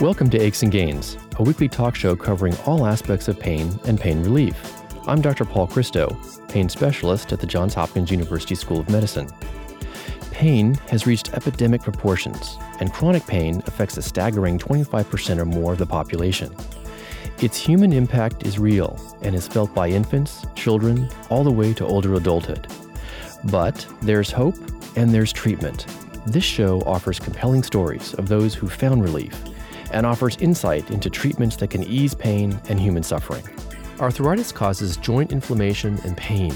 Welcome to Aches and Gains, a weekly talk show covering all aspects of pain and pain relief. I'm Dr. Paul Christo, pain specialist at the Johns Hopkins University School of Medicine. Pain has reached epidemic proportions, and chronic pain affects a staggering 25% or more of the population. Its human impact is real and is felt by infants, children, all the way to older adulthood. But there's hope and there's treatment. This show offers compelling stories of those who found relief and offers insight into treatments that can ease pain and human suffering. Arthritis causes joint inflammation and pain.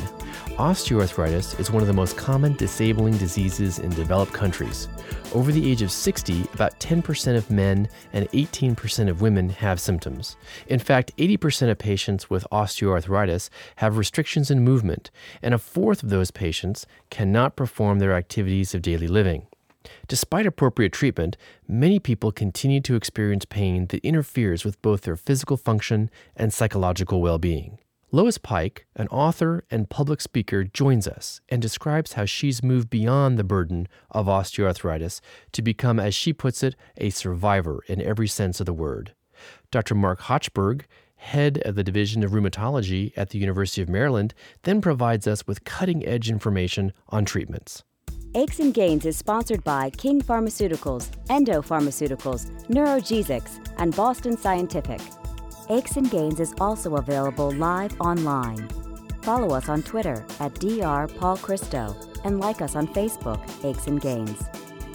Osteoarthritis is one of the most common disabling diseases in developed countries. Over the age of 60, about 10% of men and 18% of women have symptoms. In fact, 80% of patients with osteoarthritis have restrictions in movement, and a fourth of those patients cannot perform their activities of daily living. Despite appropriate treatment, many people continue to experience pain that interferes with both their physical function and psychological well being. Lois Pike, an author and public speaker, joins us and describes how she's moved beyond the burden of osteoarthritis to become, as she puts it, a survivor in every sense of the word. Dr. Mark Hochberg, head of the Division of Rheumatology at the University of Maryland, then provides us with cutting edge information on treatments. Aches and Gains is sponsored by King Pharmaceuticals, Endo Pharmaceuticals, NeurogesX, and Boston Scientific. Aches and Gains is also available live online. Follow us on Twitter at Dr. Paul Christo and like us on Facebook, Aches and Gains.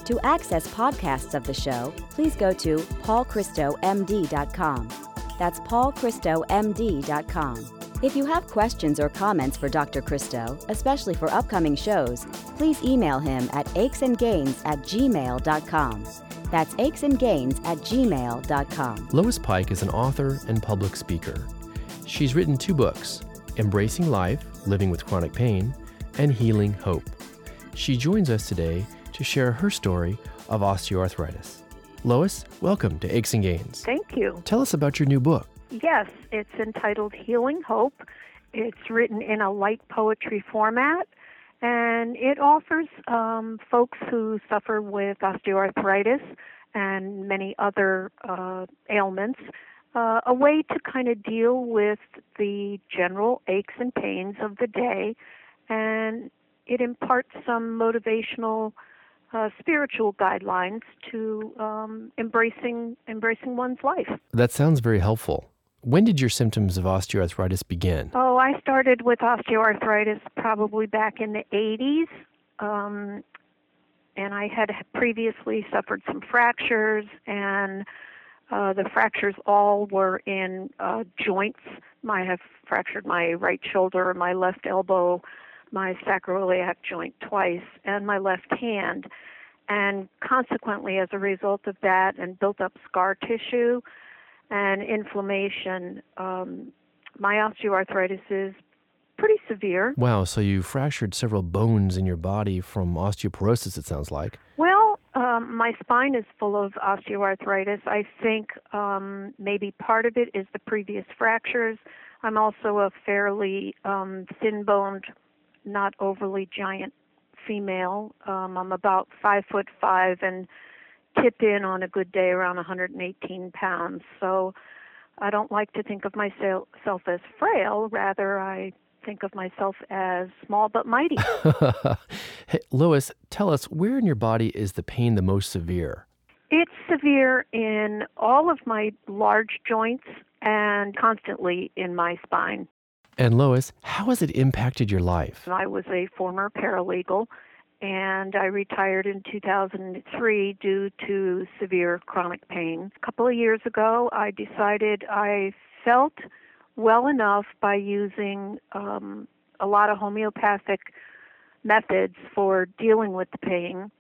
To access podcasts of the show, please go to paulchristomd.com. That's paulchristomd.com. If you have questions or comments for Dr. Christo, especially for upcoming shows, please email him at achesandgains at gmail.com. That's achesandgains at gmail.com. Lois Pike is an author and public speaker. She's written two books Embracing Life, Living with Chronic Pain, and Healing Hope. She joins us today to share her story of osteoarthritis. Lois, welcome to Aches and Gains. Thank you. Tell us about your new book. Yes, it's entitled Healing Hope. It's written in a light poetry format, and it offers um, folks who suffer with osteoarthritis and many other uh, ailments uh, a way to kind of deal with the general aches and pains of the day, and it imparts some motivational. Uh, spiritual guidelines to um, embracing embracing one's life. That sounds very helpful. When did your symptoms of osteoarthritis begin? Oh, I started with osteoarthritis probably back in the 80s. Um, and I had previously suffered some fractures, and uh, the fractures all were in uh, joints. I have fractured my right shoulder, my left elbow, my sacroiliac joint twice, and my left hand. And consequently, as a result of that and built up scar tissue, and inflammation. Um, my osteoarthritis is pretty severe. Wow, so you fractured several bones in your body from osteoporosis, it sounds like. Well, um, my spine is full of osteoarthritis. I think um, maybe part of it is the previous fractures. I'm also a fairly um, thin boned, not overly giant female. Um, I'm about five foot five and tip in on a good day around 118 pounds. So I don't like to think of myself as frail. Rather, I think of myself as small but mighty. hey, Lois, tell us where in your body is the pain the most severe? It's severe in all of my large joints and constantly in my spine. And Lois, how has it impacted your life? I was a former paralegal and I retired in 2003 due to severe chronic pain. A couple of years ago, I decided I felt well enough by using um, a lot of homeopathic methods for dealing with the pain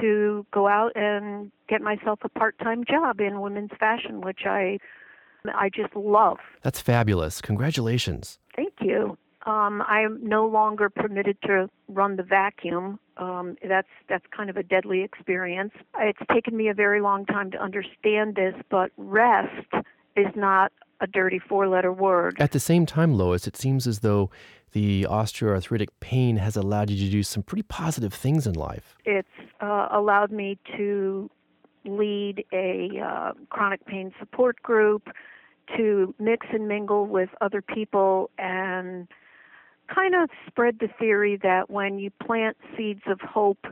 to go out and get myself a part-time job in women's fashion, which I I just love. That's fabulous. Congratulations. Thank you. Um, I'm no longer permitted to run the vacuum. Um, that's that's kind of a deadly experience. It's taken me a very long time to understand this, but rest is not a dirty four-letter word. At the same time, Lois, it seems as though the osteoarthritic pain has allowed you to do some pretty positive things in life. It's uh, allowed me to lead a uh, chronic pain support group, to mix and mingle with other people and kind of spread the theory that when you plant seeds of hope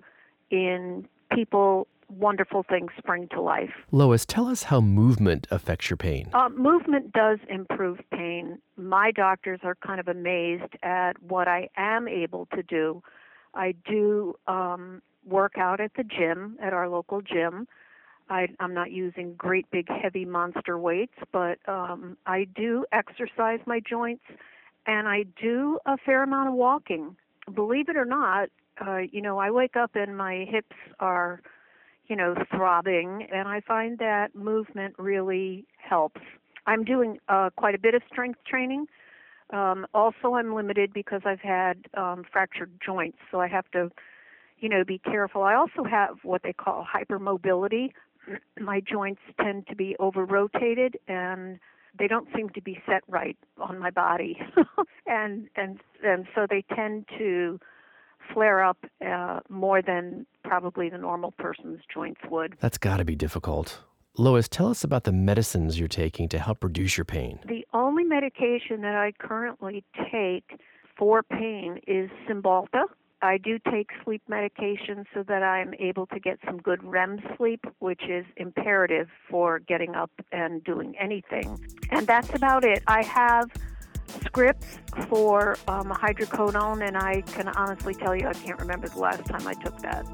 in people, wonderful things spring to life. Lois, tell us how movement affects your pain. Uh, movement does improve pain. My doctors are kind of amazed at what I am able to do. I do um, work out at the gym, at our local gym. I, I'm not using great big heavy monster weights, but um, I do exercise my joints and I do a fair amount of walking. Believe it or not, uh, you know, I wake up and my hips are, you know, throbbing, and I find that movement really helps. I'm doing uh, quite a bit of strength training. Um, also, I'm limited because I've had um, fractured joints, so I have to, you know, be careful. I also have what they call hypermobility, my joints tend to be over rotated and they don't seem to be set right on my body and and and so they tend to flare up uh, more than probably the normal person's joints would. That's got to be difficult. Lois, tell us about the medicines you're taking to help reduce your pain. The only medication that I currently take for pain is Cymbalta. I do take sleep medication so that I'm able to get some good REM sleep, which is imperative for getting up and doing anything. And that's about it. I have scripts for um, hydrocodone, and I can honestly tell you I can't remember the last time I took that.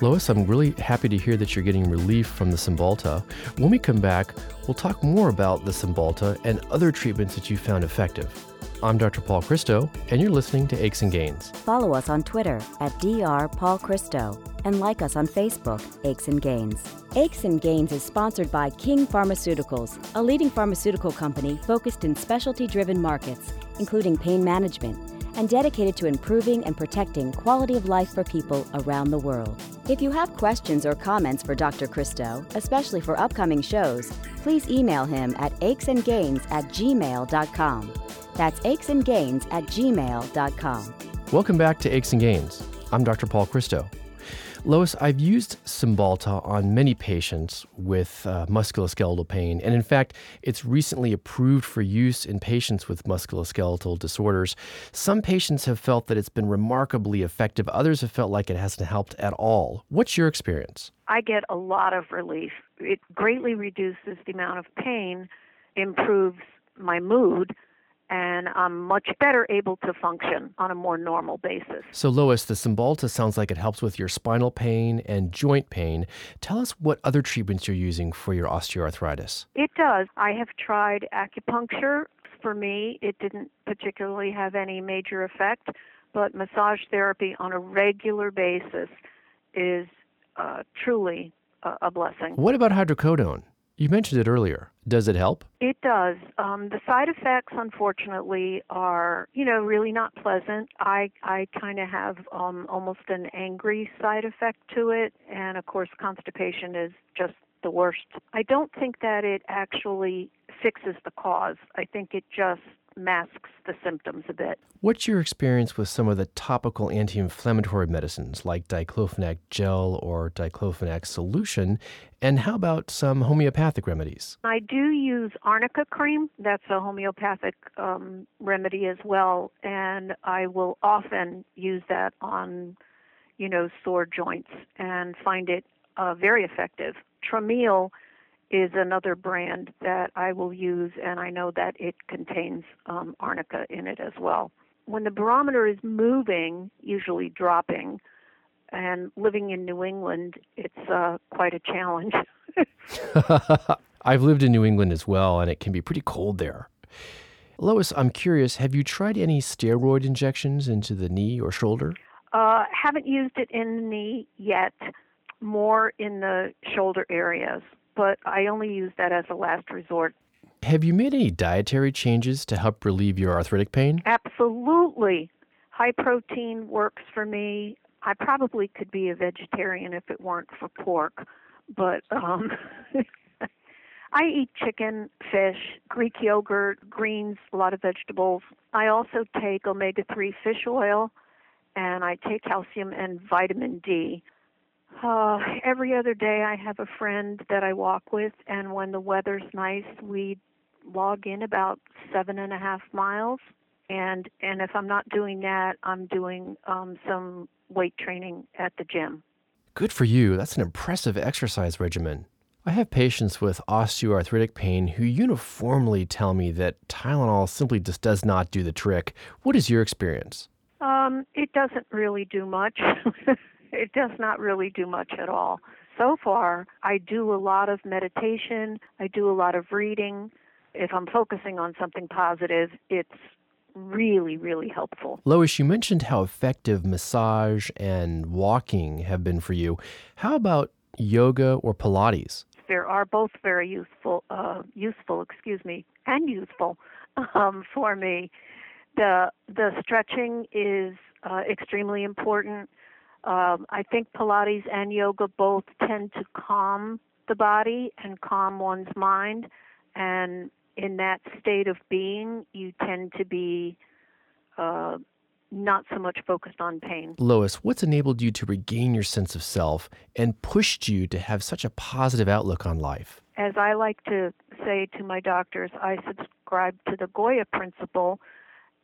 Lois, I'm really happy to hear that you're getting relief from the Cymbalta. When we come back, we'll talk more about the Cymbalta and other treatments that you found effective. I'm Dr. Paul Christo, and you're listening to Aches and Gains. Follow us on Twitter at Dr. Paul Christo and like us on Facebook, Aches and Gains. Aches and Gains is sponsored by King Pharmaceuticals, a leading pharmaceutical company focused in specialty driven markets, including pain management, and dedicated to improving and protecting quality of life for people around the world. If you have questions or comments for Dr. Christo, especially for upcoming shows, please email him at achesandgains at gmail.com. That's achesandgains at gmail.com. Welcome back to Aches and Gains. I'm Dr. Paul Christo. Lois, I've used Cymbalta on many patients with uh, musculoskeletal pain, and in fact, it's recently approved for use in patients with musculoskeletal disorders. Some patients have felt that it's been remarkably effective, others have felt like it hasn't helped at all. What's your experience? I get a lot of relief. It greatly reduces the amount of pain, improves my mood, and I'm much better able to function on a more normal basis. So, Lois, the Cymbalta sounds like it helps with your spinal pain and joint pain. Tell us what other treatments you're using for your osteoarthritis. It does. I have tried acupuncture. For me, it didn't particularly have any major effect, but massage therapy on a regular basis is uh, truly a, a blessing. What about hydrocodone? You mentioned it earlier. Does it help? It does. Um, the side effects, unfortunately, are you know really not pleasant. I I kind of have um, almost an angry side effect to it, and of course, constipation is just the worst. I don't think that it actually fixes the cause. I think it just masks the symptoms a bit. What's your experience with some of the topical anti inflammatory medicines like diclofenac gel or diclofenac solution? And how about some homeopathic remedies? I do use arnica cream. That's a homeopathic um, remedy as well. And I will often use that on, you know, sore joints and find it uh, very effective. Traumeel is another brand that I will use, and I know that it contains um, arnica in it as well. When the barometer is moving, usually dropping, and living in New England, it's uh, quite a challenge. I've lived in New England as well, and it can be pretty cold there. Lois, I'm curious, have you tried any steroid injections into the knee or shoulder? Uh, haven't used it in the knee yet, more in the shoulder areas but I only use that as a last resort. Have you made any dietary changes to help relieve your arthritic pain? Absolutely. High protein works for me. I probably could be a vegetarian if it weren't for pork, but um I eat chicken, fish, Greek yogurt, greens, a lot of vegetables. I also take omega 3 fish oil and I take calcium and vitamin D. Uh, every other day, I have a friend that I walk with, and when the weather's nice, we log in about seven and a half miles. And and if I'm not doing that, I'm doing um, some weight training at the gym. Good for you. That's an impressive exercise regimen. I have patients with osteoarthritic pain who uniformly tell me that Tylenol simply just does not do the trick. What is your experience? Um, it doesn't really do much. it does not really do much at all. So far, I do a lot of meditation, I do a lot of reading. If I'm focusing on something positive, it's really, really helpful. Lois, you mentioned how effective massage and walking have been for you. How about yoga or Pilates? They are both very useful, uh, useful, excuse me, and useful um, for me. The the stretching is uh, extremely important. Um, I think Pilates and yoga both tend to calm the body and calm one's mind, and in that state of being, you tend to be uh, not so much focused on pain. Lois, what's enabled you to regain your sense of self and pushed you to have such a positive outlook on life? As I like to say to my doctors, I subscribe to the Goya principle,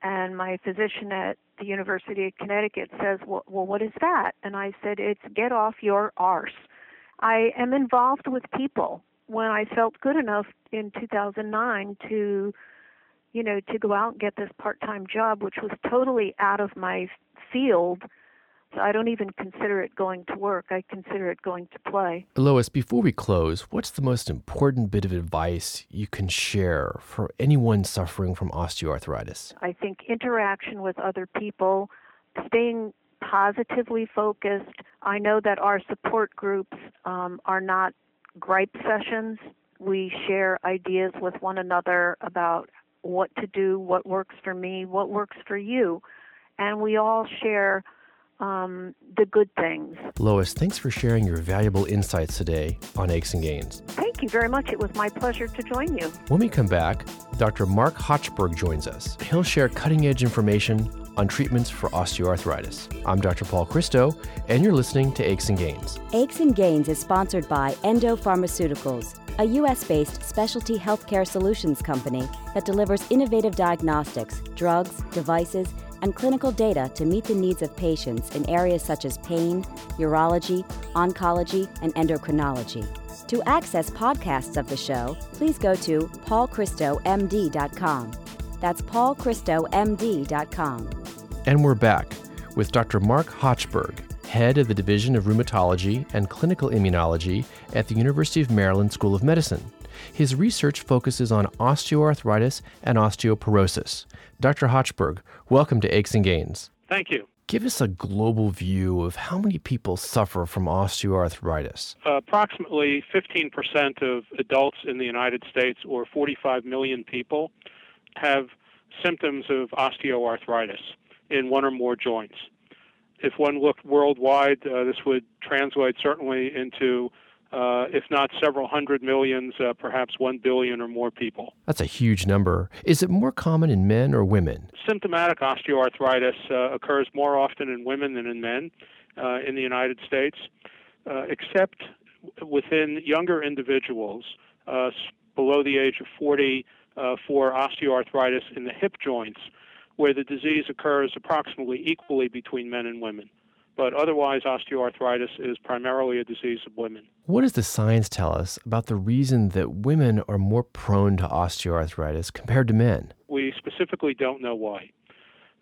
and my physician at the University of Connecticut says, well, well, what is that? And I said, It's get off your arse. I am involved with people when I felt good enough in 2009 to, you know, to go out and get this part-time job, which was totally out of my field. I don't even consider it going to work. I consider it going to play. Lois, before we close, what's the most important bit of advice you can share for anyone suffering from osteoarthritis? I think interaction with other people, staying positively focused. I know that our support groups um, are not gripe sessions. We share ideas with one another about what to do, what works for me, what works for you. And we all share um, the good things. Lois, thanks for sharing your valuable insights today on Aches and Gains. Thank you very much. It was my pleasure to join you. When we come back, Dr. Mark Hochberg joins us. He'll share cutting edge information on treatments for osteoarthritis. I'm Dr. Paul Christo, and you're listening to Aches and Gains. Aches and Gains is sponsored by Endo Pharmaceuticals, a U.S. based specialty healthcare solutions company that delivers innovative diagnostics, drugs, devices, and clinical data to meet the needs of patients in areas such as pain, urology, oncology, and endocrinology. To access podcasts of the show, please go to paulchristomd.com. That's paulchristomd.com. And we're back with Dr. Mark Hochberg, head of the Division of Rheumatology and Clinical Immunology at the University of Maryland School of Medicine. His research focuses on osteoarthritis and osteoporosis. Dr. Hochberg, welcome to Aches and Gains. Thank you. Give us a global view of how many people suffer from osteoarthritis. Uh, approximately 15% of adults in the United States, or 45 million people, have symptoms of osteoarthritis in one or more joints. If one looked worldwide, uh, this would translate certainly into, uh, if not several hundred millions, uh, perhaps one billion or more people. That's a huge number. Is it more common in men or women? Symptomatic osteoarthritis uh, occurs more often in women than in men uh, in the United States, uh, except within younger individuals below the age of 40 for osteoarthritis in the hip joints where the disease occurs approximately equally between men and women. But otherwise, osteoarthritis is primarily a disease of women. What does the science tell us about the reason that women are more prone to osteoarthritis compared to men? We specifically don't know why.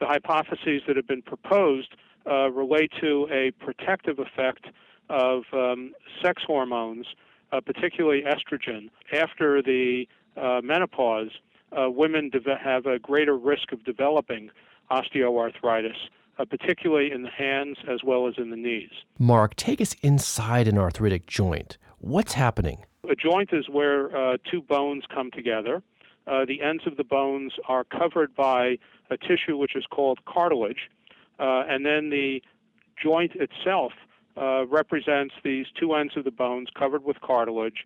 The hypotheses that have been proposed uh, relate to a protective effect of um, sex hormones, uh, particularly estrogen, after the uh, menopause uh, women have a greater risk of developing osteoarthritis, uh, particularly in the hands as well as in the knees. Mark, take us inside an arthritic joint. What's happening? A joint is where uh, two bones come together. Uh, the ends of the bones are covered by a tissue which is called cartilage, uh, and then the joint itself uh, represents these two ends of the bones covered with cartilage,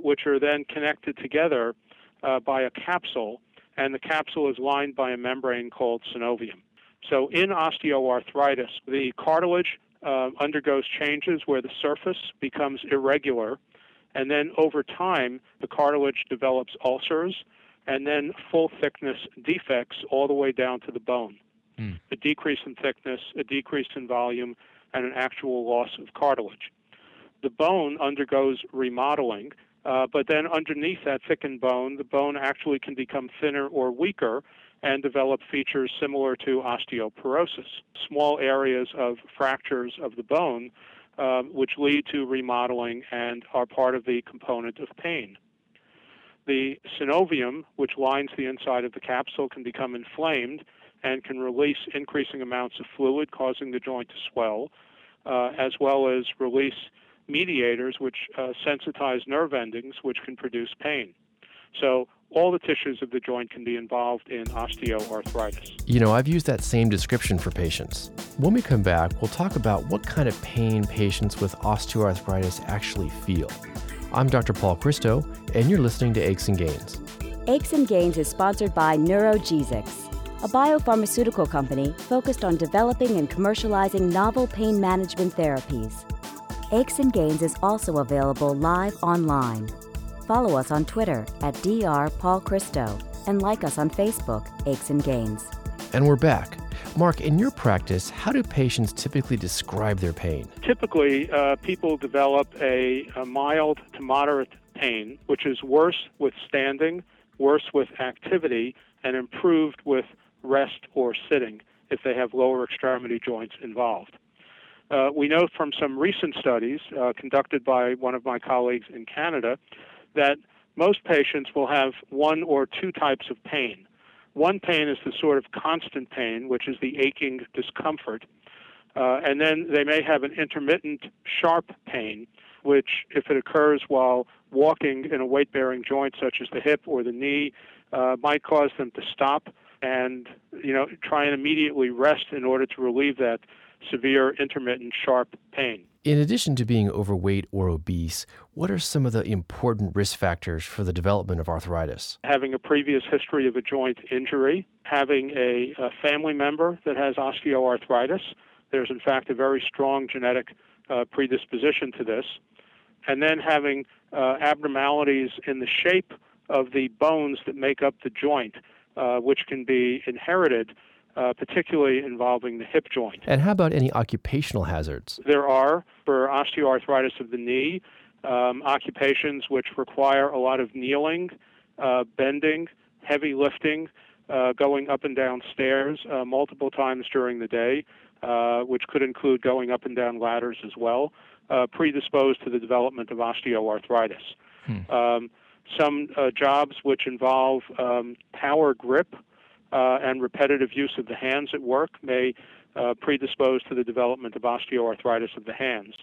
which are then connected together uh, by a capsule, and the capsule is lined by a membrane called synovium. So, in osteoarthritis, the cartilage uh, undergoes changes where the surface becomes irregular, and then over time, the cartilage develops ulcers and then full thickness defects all the way down to the bone. Mm. A decrease in thickness, a decrease in volume, and an actual loss of cartilage. The bone undergoes remodeling, uh, but then underneath that thickened bone, the bone actually can become thinner or weaker and develop features similar to osteoporosis, small areas of fractures of the bone, uh, which lead to remodeling and are part of the component of pain. The synovium, which lines the inside of the capsule, can become inflamed and can release increasing amounts of fluid, causing the joint to swell, uh, as well as release mediators which uh, sensitize nerve endings, which can produce pain. So all the tissues of the joint can be involved in osteoarthritis. You know, I've used that same description for patients. When we come back, we'll talk about what kind of pain patients with osteoarthritis actually feel. I'm Dr. Paul Christo, and you're listening to Aches and Gains. Aches and Gains is sponsored by NeurogesX a biopharmaceutical company focused on developing and commercializing novel pain management therapies. Aches and Gains is also available live online. Follow us on Twitter at Dr. Paul Christo and like us on Facebook, Aches and Gains. And we're back. Mark, in your practice, how do patients typically describe their pain? Typically, uh, people develop a, a mild to moderate pain, which is worse with standing, worse with activity, and improved with rest, or sitting if they have lower extremity joints involved. Uh, we know from some recent studies uh, conducted by one of my colleagues in Canada that most patients will have one or two types of pain. One pain is the sort of constant pain, which is the aching discomfort. Uh, and then they may have an intermittent sharp pain, which, if it occurs while walking in a weight bearing joint such as the hip or the knee, uh, might cause them to stop and you know try and immediately rest in order to relieve that severe intermittent sharp pain. In addition to being overweight or obese, what are some of the important risk factors for the development of arthritis? Having a previous history of a joint injury, having a, a family member that has osteoarthritis. There's, in fact, a very strong genetic uh, predisposition to this. And then having uh, abnormalities in the shape of the bones that make up the joint uh, which can be inherited, uh, particularly involving the hip joint. And how about any occupational hazards? There are for osteoarthritis of the knee, um, occupations which require a lot of kneeling, uh, bending, heavy lifting, uh, going up and down stairs uh, multiple times during the day, uh, which could include going up and down ladders as well, predisposed to the development of osteoarthritis. Hmm. Um, some uh, jobs which involve um, power grip uh, and repetitive use of the hands at work may uh, predispose to the development of osteoarthritis of the hands.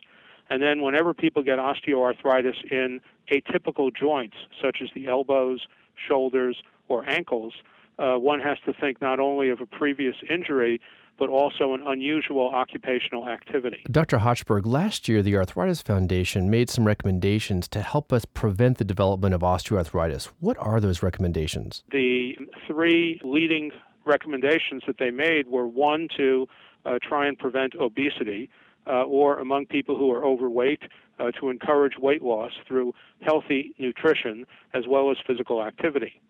And then, whenever people get osteoarthritis in atypical joints, such as the elbows, shoulders, or ankles, uh, one has to think not only of a previous injury, but also an unusual occupational activity. Dr. Hochberg, last year the Arthritis Foundation made some recommendations to help us prevent the development of osteoarthritis. What are those recommendations? The three leading recommendations that they made were one, to uh, try and prevent obesity. Uh, or among people who are overweight, uh, to encourage weight loss through healthy nutrition as well as physical activity.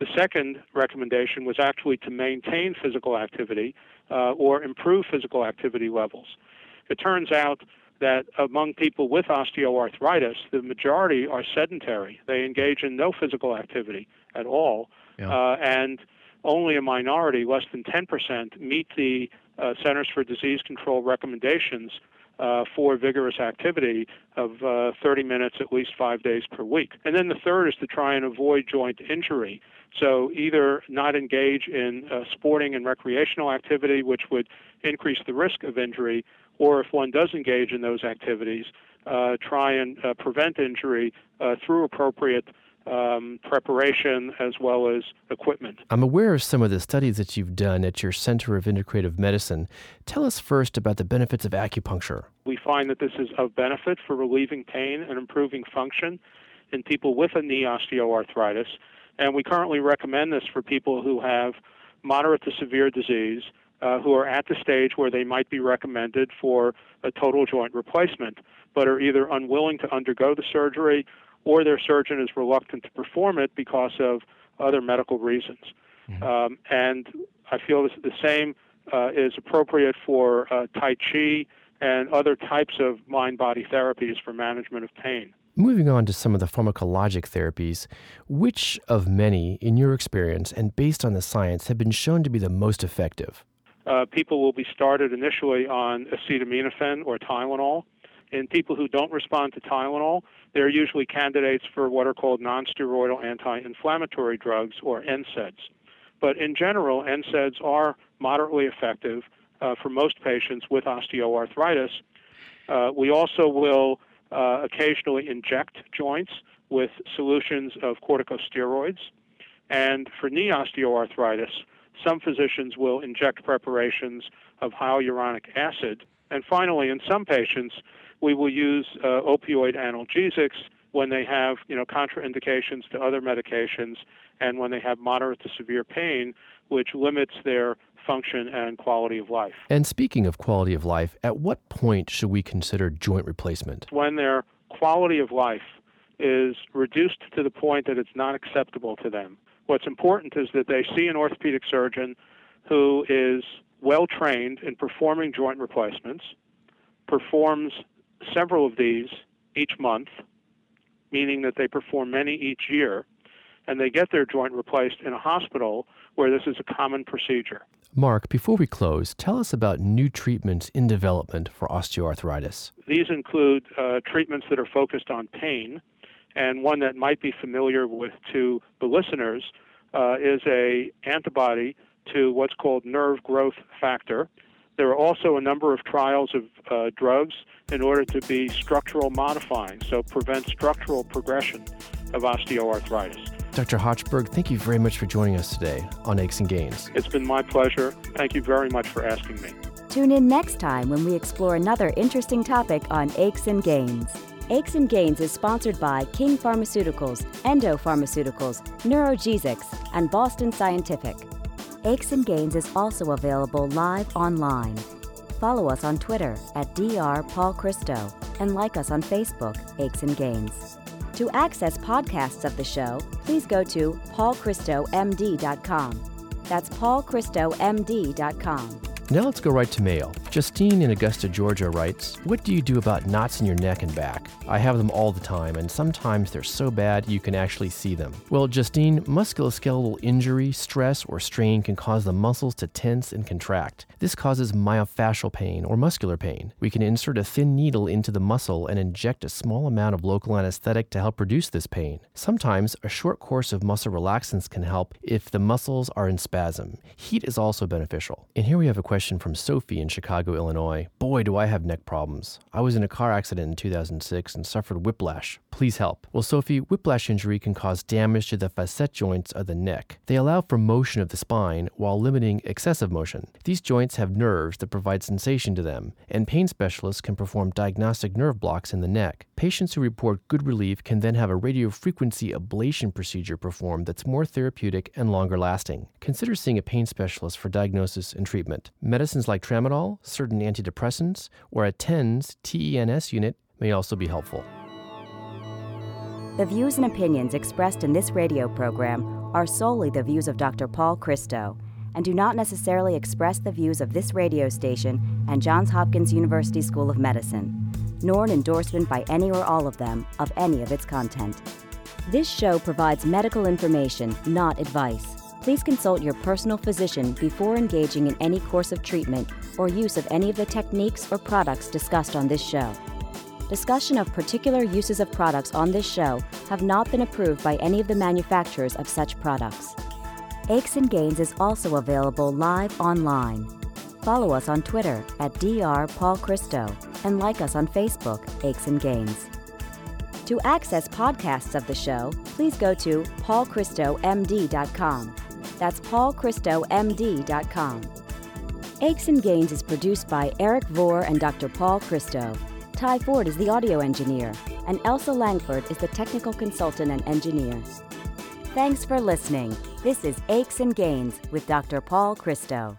The second recommendation was actually to maintain physical activity uh, or improve physical activity levels. It turns out that among people with osteoarthritis, the majority are sedentary. They engage in no physical activity at all, yeah. uh, and only a minority, less than 10%, meet the uh, Centers for Disease Control recommendations uh, for vigorous activity of uh, 30 minutes at least five days per week. And then the third is to try and avoid joint injury. So either not engage in uh, sporting and recreational activity, which would increase the risk of injury, or if one does engage in those activities, uh, try and uh, prevent injury uh, through appropriate um, preparation as well as equipment. I'm aware of some of the studies that you've done at your Center of Integrative Medicine. Tell us first about the benefits of acupuncture. We find that this is of benefit for relieving pain and improving function in people with a knee osteoarthritis. And we currently recommend this for people who have moderate to severe disease, uh, who are at the stage where they might be recommended for a total joint replacement, but are either unwilling to undergo the surgery or their surgeon is reluctant to perform it because of other medical reasons. Mm-hmm. Um, and I feel this, the same uh, is appropriate for uh, Tai Chi and other types of mind body therapies for management of pain. Moving on to some of the pharmacologic therapies, which of many, in your experience and based on the science, have been shown to be the most effective? Uh, people will be started initially on acetaminophen or Tylenol. In people who don't respond to Tylenol, they're usually candidates for what are called nonsteroidal anti-inflammatory drugs or NSAIDs. But in general, NSAIDs are moderately effective uh, for most patients with osteoarthritis. Uh, we also will uh, occasionally inject joints with solutions of corticosteroids. And for knee osteoarthritis, some physicians will inject preparations of hyaluronic acid. And finally, in some patients, we will use uh, opioid analgesics when they have, you know, contraindications to other medications and when they have moderate to severe pain, which limits their function and quality of life. And speaking of quality of life, at what point should we consider joint replacement? When their quality of life is reduced to the point that it's not acceptable to them. What's important is that they see an orthopedic surgeon who is well trained in performing joint replacements, performs several of these each month, meaning that they perform many each year, and they get their joint replaced in a hospital where this is a common procedure. Mark, before we close, tell us about new treatments in development for osteoarthritis. These include uh, treatments that are focused on pain, and one that might be familiar with to the listeners uh, is a antibody to what's called nerve growth factor. There are also a number of trials of uh, drugs in order to be structural modifying, so prevent structural progression of osteoarthritis. Dr. Hochberg, thank you very much for joining us today on Aches and Gains. It's been my pleasure. Thank you very much for asking me. Tune in next time when we explore another interesting topic on Aches and Gains. Aches and Gains is sponsored by King Pharmaceuticals, Endo Pharmaceuticals, NeurogesX, and Boston Scientific. Aches and Gains is also available live online. Follow us on Twitter at Dr. Paul Christo and like us on Facebook, Aches and Gains. To access podcasts of the show, please go to paulchristomd.com. That's paulchristomd.com. Now let's go right to mail. Justine in Augusta, Georgia writes, What do you do about knots in your neck and back? I have them all the time, and sometimes they're so bad you can actually see them. Well, Justine, musculoskeletal injury, stress, or strain can cause the muscles to tense and contract. This causes myofascial pain or muscular pain. We can insert a thin needle into the muscle and inject a small amount of local anesthetic to help reduce this pain. Sometimes a short course of muscle relaxants can help if the muscles are in spasm. Heat is also beneficial. And here we have a question from Sophie in Chicago, Illinois. Boy, do I have neck problems. I was in a car accident in 2006 and suffered whiplash. Please help. Well, Sophie, whiplash injury can cause damage to the facet joints of the neck. They allow for motion of the spine while limiting excessive motion. These joints have nerves that provide sensation to them, and pain specialists can perform diagnostic nerve blocks in the neck. Patients who report good relief can then have a radiofrequency ablation procedure performed that's more therapeutic and longer lasting. Consider seeing a pain specialist for diagnosis and treatment. Medicines like tramadol, certain antidepressants, or a TENS TENS unit may also be helpful. The views and opinions expressed in this radio program are solely the views of Dr. Paul Christo and do not necessarily express the views of this radio station and Johns Hopkins University School of Medicine nor an endorsement by any or all of them of any of its content. This show provides medical information, not advice. Please consult your personal physician before engaging in any course of treatment or use of any of the techniques or products discussed on this show. Discussion of particular uses of products on this show have not been approved by any of the manufacturers of such products. Aches and Gains is also available live online. Follow us on Twitter at Dr. Paul Christo and like us on Facebook, Aches and Gains. To access podcasts of the show, please go to paulchristomd.com. That's paulchristomd.com. Aches and Gains is produced by Eric Vore and Dr. Paul Christo. Ty Ford is the audio engineer, and Elsa Langford is the technical consultant and engineer. Thanks for listening. This is Aches and Gains with Dr. Paul Christo.